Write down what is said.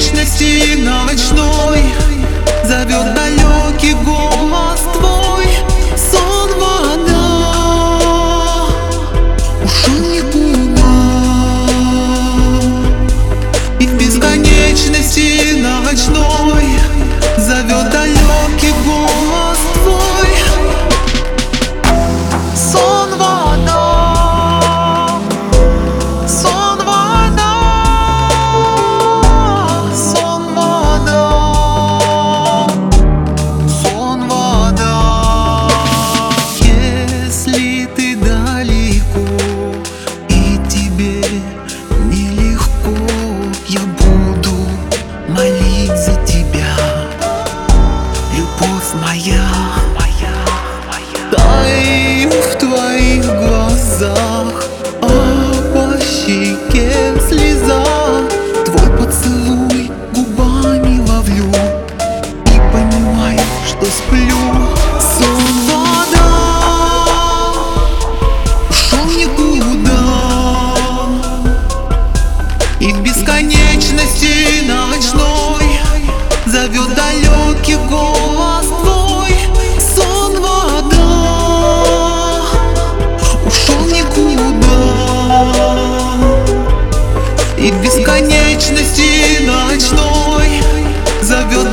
вечности на ночной. Зовет далекий голос твой. Сон вода. Ушел никуда И в бесконечности на ночной Зовет далекий голос сплю сон вода, ушел никуда. И в бесконечности ночной Зовет далекий голос твой. Сон вода. Ушел никуда. И в бесконечности ночной Зовет